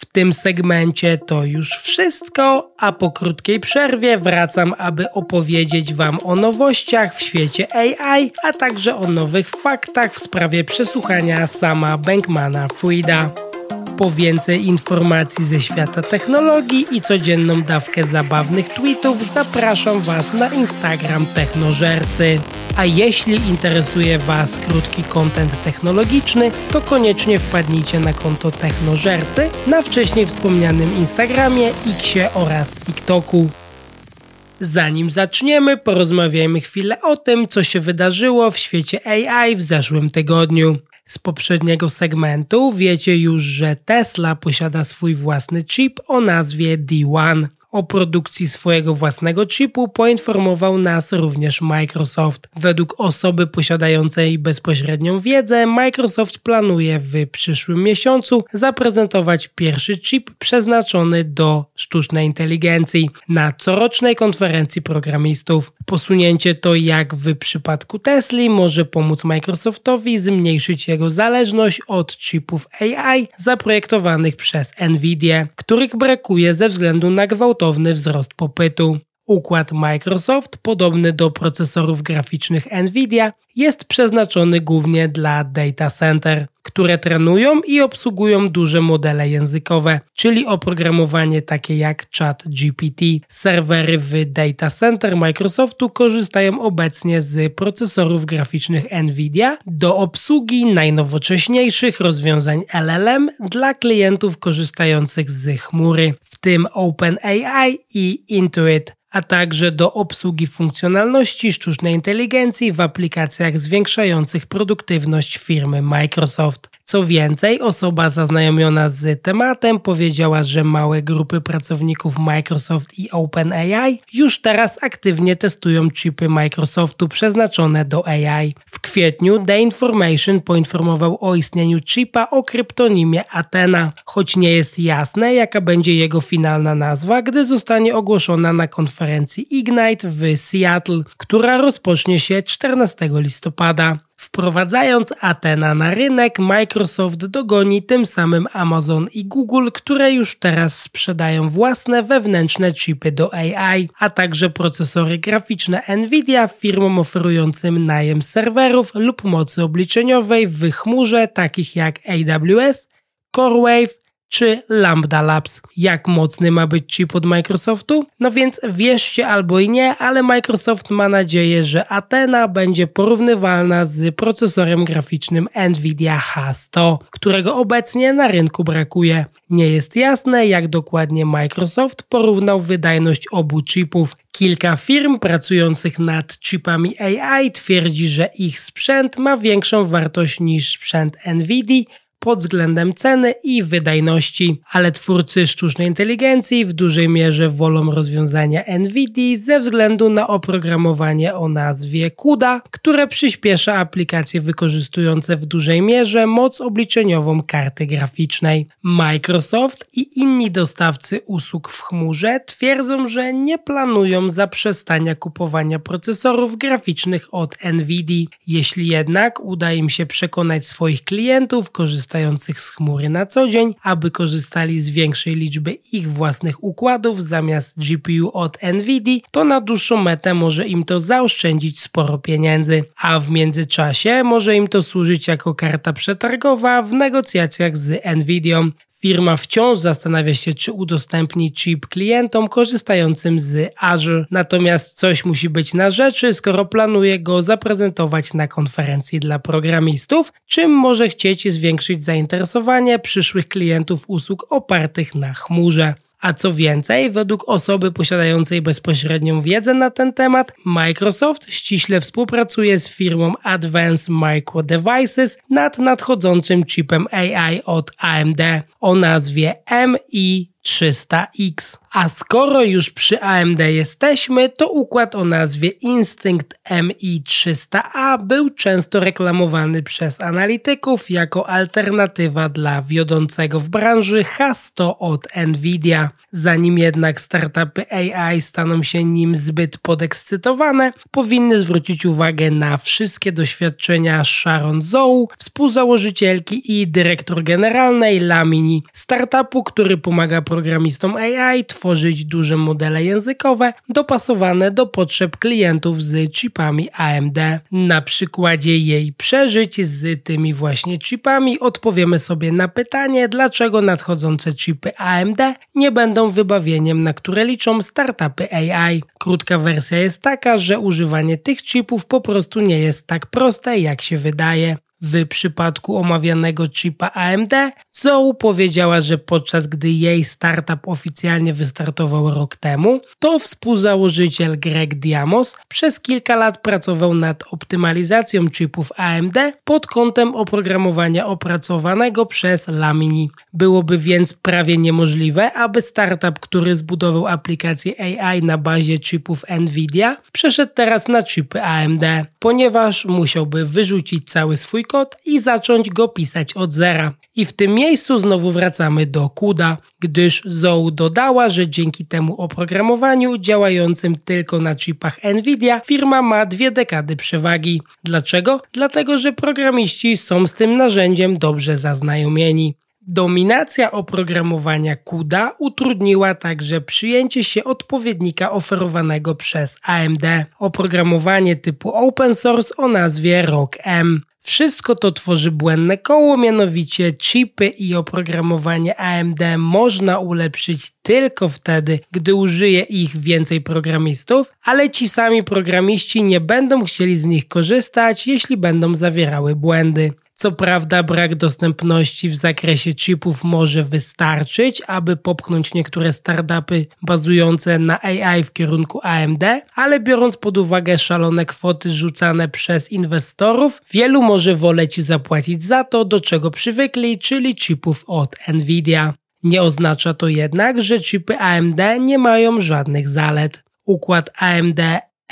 W tym segmencie to już wszystko, a po krótkiej przerwie wracam, aby opowiedzieć Wam o nowościach w świecie AI, a także o nowych faktach w sprawie przesłuchania sama Bankmana Frida. Po więcej informacji ze świata technologii i codzienną dawkę zabawnych tweetów zapraszam Was na Instagram Technożercy. A jeśli interesuje Was krótki kontent technologiczny, to koniecznie wpadnijcie na konto Technożercy na wcześniej wspomnianym Instagramie, Xie oraz TikToku. Zanim zaczniemy, porozmawiajmy chwilę o tym, co się wydarzyło w świecie AI w zeszłym tygodniu. Z poprzedniego segmentu wiecie już, że Tesla posiada swój własny chip o nazwie D1. O produkcji swojego własnego chipu poinformował nas również Microsoft. Według osoby posiadającej bezpośrednią wiedzę, Microsoft planuje w przyszłym miesiącu zaprezentować pierwszy chip przeznaczony do sztucznej inteligencji na corocznej konferencji programistów. Posunięcie to, jak w przypadku Tesla, może pomóc Microsoftowi zmniejszyć jego zależność od chipów AI zaprojektowanych przez Nvidia, których brakuje ze względu na gwałtowne gwałtowny wzrost popytu. Układ Microsoft, podobny do procesorów graficznych Nvidia, jest przeznaczony głównie dla data center, które trenują i obsługują duże modele językowe, czyli oprogramowanie takie jak ChatGPT. Serwery w data center Microsoftu korzystają obecnie z procesorów graficznych Nvidia do obsługi najnowocześniejszych rozwiązań LLM dla klientów korzystających z chmury, w tym OpenAI i Intuit a także do obsługi funkcjonalności sztucznej inteligencji w aplikacjach zwiększających produktywność firmy Microsoft. Co więcej, osoba zaznajomiona z tematem powiedziała, że małe grupy pracowników Microsoft i OpenAI już teraz aktywnie testują chipy Microsoftu przeznaczone do AI. W kwietniu The Information poinformował o istnieniu chipa o kryptonimie Athena, choć nie jest jasne jaka będzie jego finalna nazwa, gdy zostanie ogłoszona na konferencji Ignite w Seattle, która rozpocznie się 14 listopada. Wprowadzając Athena na rynek, Microsoft dogoni tym samym Amazon i Google, które już teraz sprzedają własne wewnętrzne chipy do AI, a także procesory graficzne Nvidia firmom oferującym najem serwerów lub mocy obliczeniowej w chmurze takich jak AWS, CoreWave, czy Lambda Labs. Jak mocny ma być chip od Microsoftu? No więc wierzcie albo i nie, ale Microsoft ma nadzieję, że Athena będzie porównywalna z procesorem graficznym Nvidia H100, którego obecnie na rynku brakuje. Nie jest jasne, jak dokładnie Microsoft porównał wydajność obu chipów. Kilka firm pracujących nad chipami AI twierdzi, że ich sprzęt ma większą wartość niż sprzęt Nvidia, pod względem ceny i wydajności, ale twórcy sztucznej inteligencji w dużej mierze wolą rozwiązania NVIDIA ze względu na oprogramowanie o nazwie CUDA, które przyspiesza aplikacje wykorzystujące w dużej mierze moc obliczeniową karty graficznej. Microsoft i inni dostawcy usług w chmurze twierdzą, że nie planują zaprzestania kupowania procesorów graficznych od NVIDIA. Jeśli jednak uda im się przekonać swoich klientów korzystających korzystających z chmury na co dzień, aby korzystali z większej liczby ich własnych układów zamiast GPU od Nvidia, to na dłuższą metę może im to zaoszczędzić sporo pieniędzy, a w międzyczasie może im to służyć jako karta przetargowa w negocjacjach z Nvidia. Firma wciąż zastanawia się, czy udostępni chip klientom korzystającym z Azure, natomiast coś musi być na rzeczy, skoro planuje go zaprezentować na konferencji dla programistów, czym może chcieć zwiększyć zainteresowanie przyszłych klientów usług opartych na chmurze. A co więcej, według osoby posiadającej bezpośrednią wiedzę na ten temat, Microsoft ściśle współpracuje z firmą Advanced Micro Devices nad nadchodzącym chipem AI od AMD o nazwie MI300X. A skoro już przy AMD jesteśmy, to układ o nazwie Instinct MI300A był często reklamowany przez analityków jako alternatywa dla wiodącego w branży H100 od Nvidia. Zanim jednak startupy AI staną się nim zbyt podekscytowane, powinny zwrócić uwagę na wszystkie doświadczenia Sharon Zhou, współzałożycielki i dyrektor generalnej Lamini, startupu, który pomaga programistom AI tworzyć duże modele językowe dopasowane do potrzeb klientów z chipami AMD. Na przykładzie jej przeżyć z tymi właśnie chipami odpowiemy sobie na pytanie, dlaczego nadchodzące chipy AMD nie będą wybawieniem, na które liczą startupy AI. Krótka wersja jest taka, że używanie tych chipów po prostu nie jest tak proste, jak się wydaje. W przypadku omawianego chipa AMD, Zoe powiedziała, że podczas gdy jej startup oficjalnie wystartował rok temu, to współzałożyciel Greg Diamos przez kilka lat pracował nad optymalizacją chipów AMD pod kątem oprogramowania opracowanego przez Lamini. Byłoby więc prawie niemożliwe, aby startup, który zbudował aplikację AI na bazie chipów Nvidia, przeszedł teraz na chipy AMD, ponieważ musiałby wyrzucić cały swój kod i zacząć go pisać od zera. I w tym miejscu znowu wracamy do CUDA, gdyż Zoe dodała, że dzięki temu oprogramowaniu działającym tylko na chipach Nvidia firma ma dwie dekady przewagi. Dlaczego? Dlatego, że programiści są z tym narzędziem dobrze zaznajomieni. Dominacja oprogramowania CUDA utrudniła także przyjęcie się odpowiednika oferowanego przez AMD. Oprogramowanie typu open source o nazwie ROCK-M. Wszystko to tworzy błędne koło, mianowicie chipy i oprogramowanie AMD można ulepszyć tylko wtedy, gdy użyje ich więcej programistów, ale ci sami programiści nie będą chcieli z nich korzystać, jeśli będą zawierały błędy. Co prawda brak dostępności w zakresie chipów może wystarczyć, aby popchnąć niektóre startupy bazujące na AI w kierunku AMD, ale biorąc pod uwagę szalone kwoty rzucane przez inwestorów, wielu może woleć zapłacić za to, do czego przywykli, czyli chipów od Nvidia. Nie oznacza to jednak, że chipy AMD nie mają żadnych zalet. Układ AMD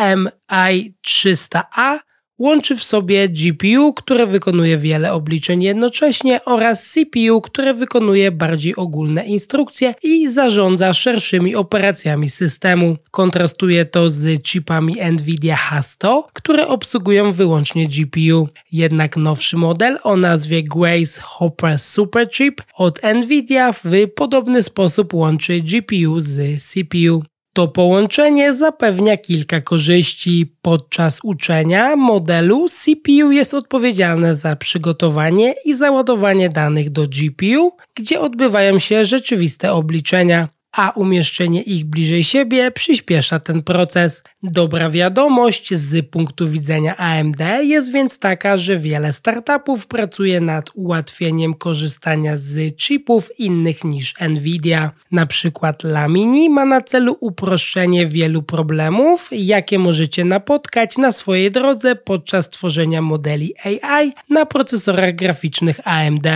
MI300A Łączy w sobie GPU, które wykonuje wiele obliczeń jednocześnie oraz CPU, które wykonuje bardziej ogólne instrukcje i zarządza szerszymi operacjami systemu. Kontrastuje to z chipami Nvidia H100, które obsługują wyłącznie GPU. Jednak nowszy model o nazwie Grace Hopper Superchip od Nvidia w podobny sposób łączy GPU z CPU. To połączenie zapewnia kilka korzyści. Podczas uczenia modelu CPU jest odpowiedzialne za przygotowanie i załadowanie danych do GPU, gdzie odbywają się rzeczywiste obliczenia a umieszczenie ich bliżej siebie przyspiesza ten proces. Dobra wiadomość z punktu widzenia AMD jest więc taka, że wiele startupów pracuje nad ułatwieniem korzystania z chipów innych niż Nvidia. Na przykład Lamini ma na celu uproszczenie wielu problemów, jakie możecie napotkać na swojej drodze podczas tworzenia modeli AI na procesorach graficznych AMD.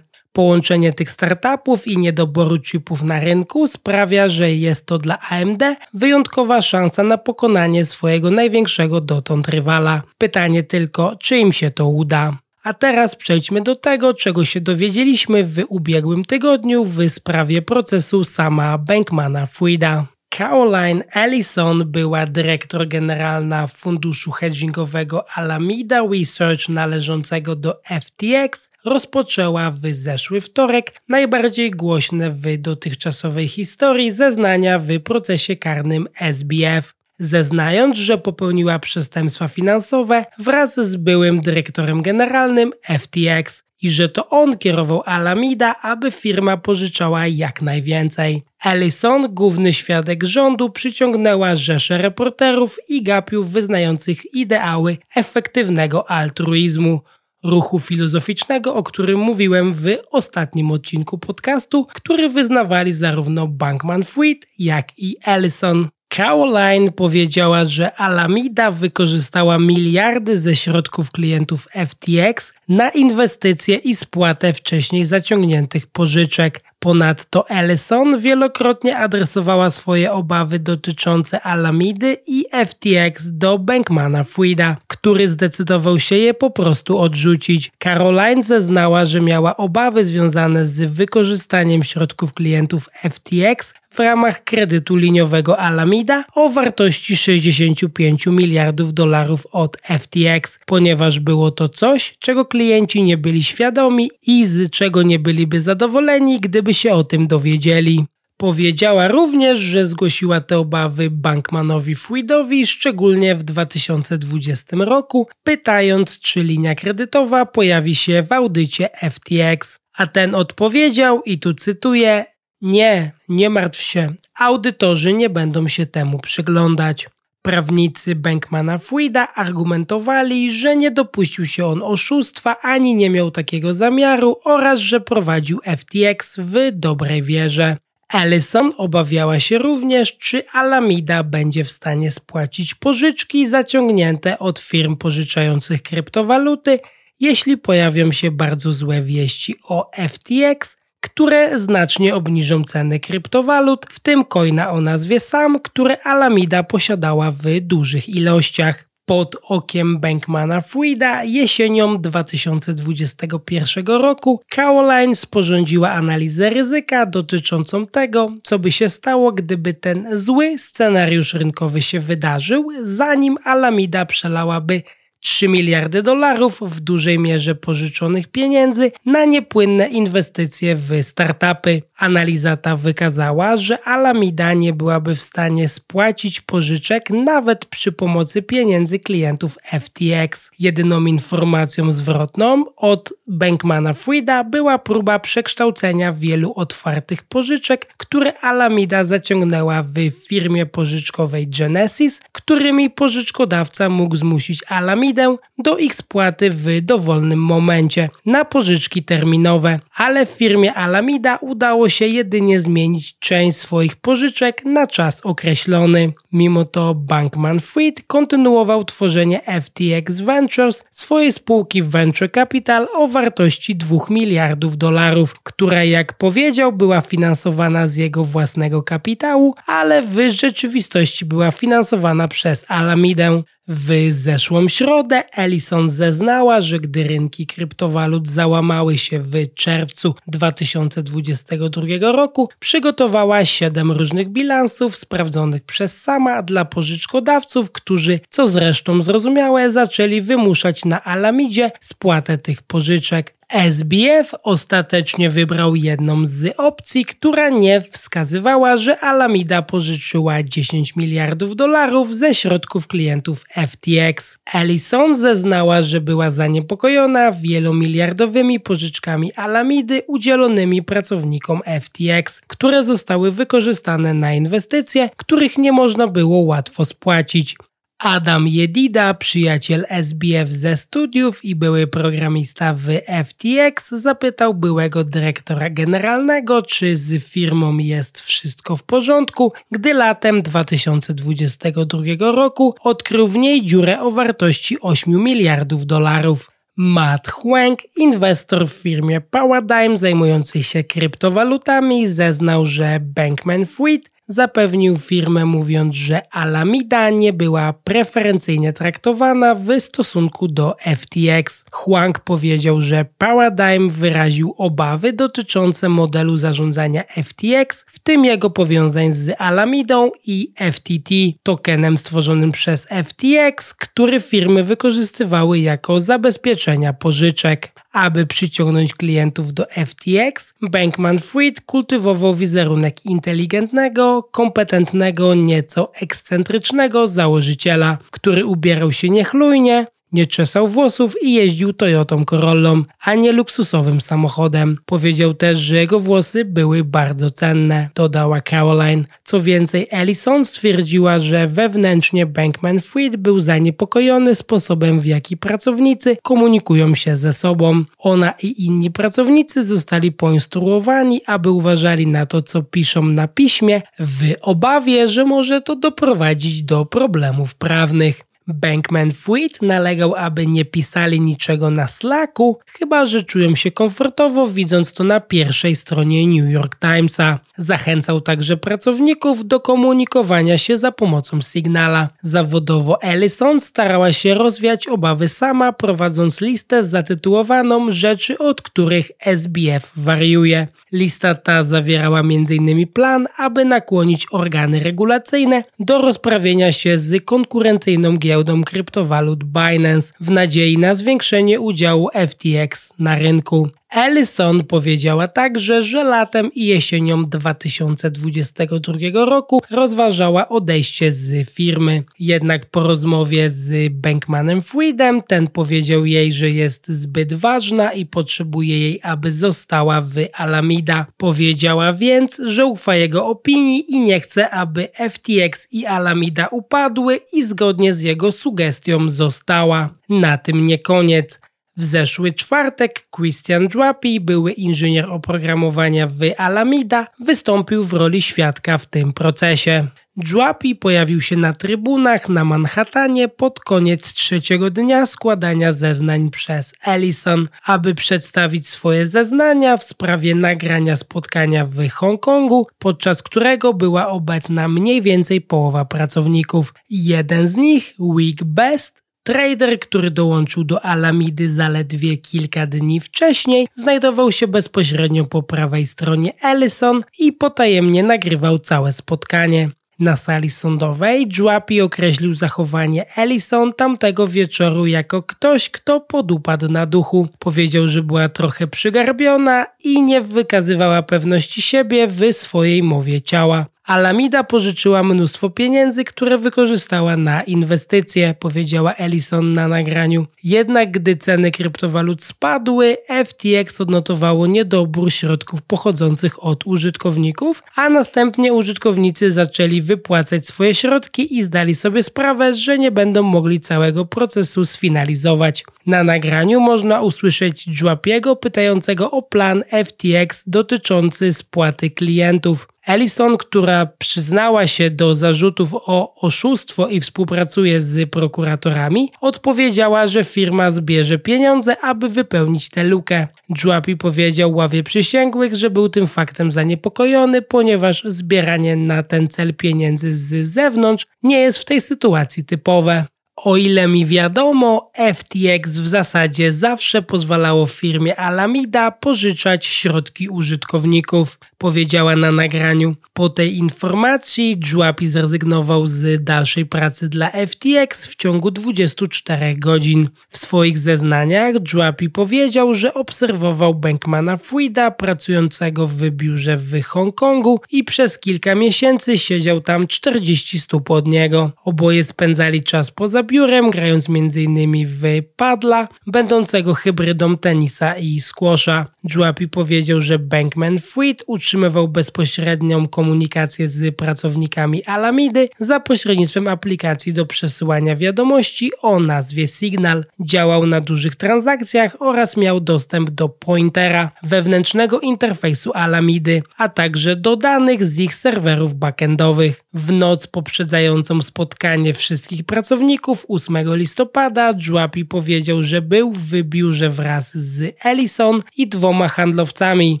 Połączenie tych startupów i niedoboru chipów na rynku sprawia, że jest to dla AMD wyjątkowa szansa na pokonanie swojego największego dotąd rywala. Pytanie tylko, czy im się to uda. A teraz przejdźmy do tego, czego się dowiedzieliśmy w ubiegłym tygodniu w sprawie procesu sama Bankmana Frida. Caroline Ellison była dyrektor generalna funduszu hedgingowego Alameda Research należącego do FTX rozpoczęła w zeszły wtorek najbardziej głośne w dotychczasowej historii zeznania w procesie karnym SBF zeznając, że popełniła przestępstwa finansowe wraz z byłym dyrektorem generalnym FTX i że to on kierował Alameda, aby firma pożyczała jak najwięcej. Ellison, główny świadek rządu, przyciągnęła rzesze reporterów i gapiów wyznających ideały efektywnego altruizmu ruchu filozoficznego, o którym mówiłem w ostatnim odcinku podcastu, który wyznawali zarówno Bankman-Fried, jak i Ellison. Caroline powiedziała, że Alameda wykorzystała miliardy ze środków klientów FTX na inwestycje i spłatę wcześniej zaciągniętych pożyczek. Ponadto Ellison wielokrotnie adresowała swoje obawy dotyczące Alamidy i FTX do Bankmana Frida, który zdecydował się je po prostu odrzucić. Caroline zeznała, że miała obawy związane z wykorzystaniem środków klientów FTX w ramach kredytu liniowego Alameda o wartości 65 miliardów dolarów od FTX, ponieważ było to coś, czego klienci nie byli świadomi i z czego nie byliby zadowoleni, gdyby się o tym dowiedzieli. Powiedziała również, że zgłosiła te obawy Bankmanowi Fridowi, szczególnie w 2020 roku, pytając, czy linia kredytowa pojawi się w audycie FTX. A ten odpowiedział, i tu cytuję: Nie, nie martw się, audytorzy nie będą się temu przyglądać. Prawnicy Bankmana Frida argumentowali, że nie dopuścił się on oszustwa ani nie miał takiego zamiaru oraz że prowadził FTX w dobrej wierze. Ellison obawiała się również, czy Alameda będzie w stanie spłacić pożyczki zaciągnięte od firm pożyczających kryptowaluty, jeśli pojawią się bardzo złe wieści o FTX, które znacznie obniżą ceny kryptowalut, w tym coina o nazwie SAM, które Alameda posiadała w dużych ilościach. Pod okiem Bankmana Frida jesienią 2021 roku Caroline sporządziła analizę ryzyka dotyczącą tego, co by się stało, gdyby ten zły scenariusz rynkowy się wydarzył, zanim Alameda przelałaby 3 miliardy dolarów w dużej mierze pożyczonych pieniędzy na niepłynne inwestycje w startupy. Analiza ta wykazała, że Alameda nie byłaby w stanie spłacić pożyczek nawet przy pomocy pieniędzy klientów FTX. Jedyną informacją zwrotną od Bankmana Frida była próba przekształcenia wielu otwartych pożyczek, które Alameda zaciągnęła w firmie pożyczkowej Genesis, którymi pożyczkodawca mógł zmusić Alamidę do ich spłaty w dowolnym momencie na pożyczki terminowe, ale w firmie Alameda udało się jedynie zmienić część swoich pożyczek na czas określony. Mimo to Bankman Fried kontynuował tworzenie FTX Ventures, swojej spółki Venture Capital o wartości 2 miliardów dolarów, która jak powiedział była finansowana z jego własnego kapitału, ale w rzeczywistości była finansowana przez Alamidę. W zeszłą środę Ellison zeznała, że gdy rynki kryptowalut załamały się w czerwcu 2022 roku, przygotowała 7 różnych bilansów sprawdzonych przez sama dla pożyczkodawców, którzy, co zresztą zrozumiałe, zaczęli wymuszać na Alamidzie spłatę tych pożyczek. SBF ostatecznie wybrał jedną z opcji, która nie wskazywała, że Alameda pożyczyła 10 miliardów dolarów ze środków klientów FTX. Ellison zeznała, że była zaniepokojona wielomiliardowymi pożyczkami Alamidy udzielonymi pracownikom FTX, które zostały wykorzystane na inwestycje, których nie można było łatwo spłacić. Adam Jedida, przyjaciel SBF ze studiów i były programista w FTX, zapytał byłego dyrektora generalnego, czy z firmą jest wszystko w porządku, gdy latem 2022 roku odkrył w niej dziurę o wartości 8 miliardów dolarów. Matt Huang, inwestor w firmie Paradigm zajmującej się kryptowalutami, zeznał, że Bankman Fried zapewnił firmę mówiąc, że Alameda nie była preferencyjnie traktowana w stosunku do FTX. Huang powiedział, że Paradigm wyraził obawy dotyczące modelu zarządzania FTX, w tym jego powiązań z Alamidą i FTT, tokenem stworzonym przez FTX, który firmy wykorzystywały jako zabezpieczenia pożyczek. Aby przyciągnąć klientów do FTX, Bankman Fried kultywował wizerunek inteligentnego, kompetentnego, nieco ekscentrycznego założyciela, który ubierał się niechlujnie, nie czesał włosów i jeździł Toyotą Corollą, a nie luksusowym samochodem. Powiedział też, że jego włosy były bardzo cenne, dodała Caroline. Co więcej, Ellison stwierdziła, że wewnętrznie Bankman Fried był zaniepokojony sposobem, w jaki pracownicy komunikują się ze sobą. Ona i inni pracownicy zostali poinstruowani, aby uważali na to, co piszą na piśmie, w obawie, że może to doprowadzić do problemów prawnych. Bankman Fried nalegał, aby nie pisali niczego na Slacku, chyba że czują się komfortowo widząc to na pierwszej stronie New York Timesa. Zachęcał także pracowników do komunikowania się za pomocą Signala. Zawodowo Ellison starała się rozwiać obawy sama, prowadząc listę zatytułowaną Rzeczy, od których SBF wariuje. Lista ta zawierała m.in. plan, aby nakłonić organy regulacyjne do rozprawienia się z konkurencyjną giełdą kryptowalut Binance w nadziei na zwiększenie udziału FTX na rynku. Ellison powiedziała także, że latem i jesienią 2022 roku rozważała odejście z firmy. Jednak po rozmowie z Bankmanem Freedom ten powiedział jej, że jest zbyt ważna i potrzebuje jej, aby została w Alameda. Powiedziała więc, że ufa jego opinii i nie chce, aby FTX i Alameda upadły i zgodnie z jego sugestią została. Na tym nie koniec. W zeszły czwartek Christian Drapi, były inżynier oprogramowania w Alameda, wystąpił w roli świadka w tym procesie. Drapi pojawił się na trybunach na Manhattanie pod koniec trzeciego dnia składania zeznań przez Ellison, aby przedstawić swoje zeznania w sprawie nagrania spotkania w Hongkongu, podczas którego była obecna mniej więcej połowa pracowników. Jeden z nich, Wick Best, Trader, który dołączył do Alamidy zaledwie kilka dni wcześniej, znajdował się bezpośrednio po prawej stronie Ellison i potajemnie nagrywał całe spotkanie. Na sali sądowej Juapi określił zachowanie Ellison tamtego wieczoru jako ktoś, kto podupadł na duchu. Powiedział, że była trochę przygarbiona i nie wykazywała pewności siebie w swojej mowie ciała. Alameda pożyczyła mnóstwo pieniędzy, które wykorzystała na inwestycje, powiedziała Ellison na nagraniu. Jednak gdy ceny kryptowalut spadły, FTX odnotowało niedobór środków pochodzących od użytkowników, a następnie użytkownicy zaczęli wypłacać swoje środki i zdali sobie sprawę, że nie będą mogli całego procesu sfinalizować. Na nagraniu można usłyszeć Juapiego pytającego o plan FTX dotyczący spłaty klientów. Ellison, która przyznała się do zarzutów o oszustwo i współpracuje z prokuratorami, odpowiedziała, że firma zbierze pieniądze, aby wypełnić tę lukę. Juapi powiedział ławie przysięgłych, że był tym faktem zaniepokojony, ponieważ zbieranie na ten cel pieniędzy z zewnątrz nie jest w tej sytuacji typowe. O ile mi wiadomo, FTX w zasadzie zawsze pozwalało firmie Alameda pożyczać środki użytkowników, powiedziała na nagraniu. Po tej informacji Juapi zrezygnował z dalszej pracy dla FTX w ciągu 24 godzin. W swoich zeznaniach Juapi powiedział, że obserwował Bankmana Frida pracującego w biurze w Hongkongu i przez kilka miesięcy siedział tam 40 stóp od niego. Oboje spędzali czas poza biurem, grając m.in. w padla, będącego hybrydą tenisa i squasha. Juapi powiedział, że Bankman Fried utrzymywał bezpośrednią komunikację z pracownikami Alamidy za pośrednictwem aplikacji do przesyłania wiadomości o nazwie Signal. Działał na dużych transakcjach oraz miał dostęp do pointera, wewnętrznego interfejsu Alamidy, a także do danych z ich serwerów backendowych. W noc poprzedzającą spotkanie wszystkich pracowników 8 listopada Juapi powiedział, że był w biurze wraz z Ellison i dwoma handlowcami.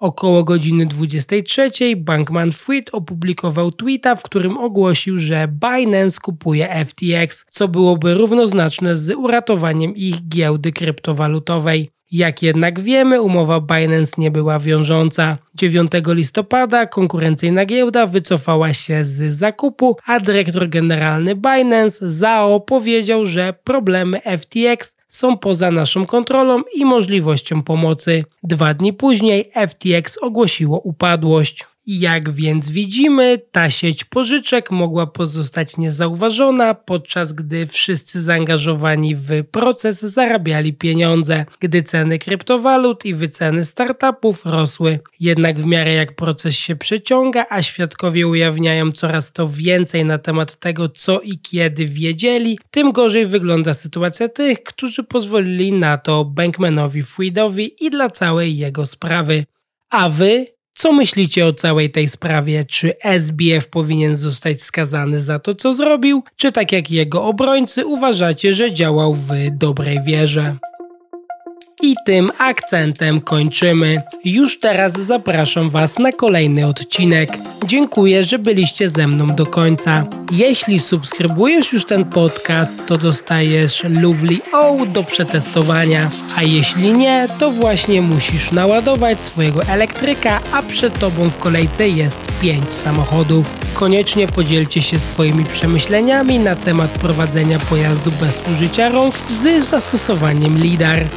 Około godziny 23 Bankman Fried opublikował tweeta, w którym ogłosił, że Binance kupuje FTX, co byłoby równoznaczne z uratowaniem ich giełdy kryptowalutowej. Jak jednak wiemy, umowa Binance nie była wiążąca. 9 listopada konkurencyjna giełda wycofała się z zakupu, a dyrektor generalny Binance Zao powiedział, że problemy FTX są poza naszą kontrolą i możliwością pomocy. Dwa dni później FTX ogłosiło upadłość. Jak więc widzimy, ta sieć pożyczek mogła pozostać niezauważona, podczas gdy wszyscy zaangażowani w proces zarabiali pieniądze, gdy ceny kryptowalut i wyceny startupów rosły. Jednak w miarę jak proces się przeciąga, a świadkowie ujawniają coraz to więcej na temat tego, co i kiedy wiedzieli, tym gorzej wygląda sytuacja tych, którzy pozwolili na to Bankmanowi Friedowi i dla całej jego sprawy. A wy co myślicie o całej tej sprawie? Czy SBF powinien zostać skazany za to, co zrobił? Czy tak jak jego obrońcy uważacie, że działał w dobrej wierze? I tym akcentem kończymy. Już teraz zapraszam Was na kolejny odcinek. Dziękuję, że byliście ze mną do końca. Jeśli subskrybujesz już ten podcast, to dostajesz Lovely O do przetestowania. A jeśli nie, to właśnie musisz naładować swojego elektryka, a przed Tobą w kolejce jest 5 samochodów. Koniecznie podzielcie się swoimi przemyśleniami na temat prowadzenia pojazdu bez użycia rąk z zastosowaniem LIDAR.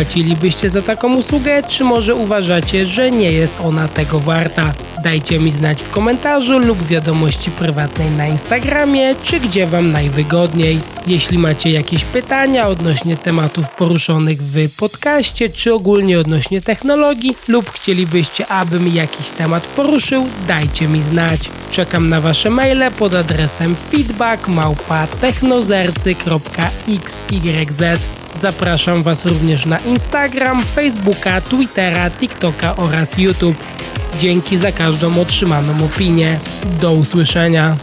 Dopłacilibyście za taką usługę, czy może uważacie, że nie jest ona tego warta? Dajcie mi znać w komentarzu lub wiadomości prywatnej na Instagramie, czy gdzie Wam najwygodniej. Jeśli macie jakieś pytania odnośnie tematów poruszonych w podcaście, czy ogólnie odnośnie technologii, lub chcielibyście, abym jakiś temat poruszył, dajcie mi znać. Czekam na Wasze maile pod adresem feedback.technozercy.xyz Zapraszam Was również na Instagram, Facebooka, Twittera, TikToka oraz YouTube. Dzięki za każdą otrzymaną opinię. Do usłyszenia.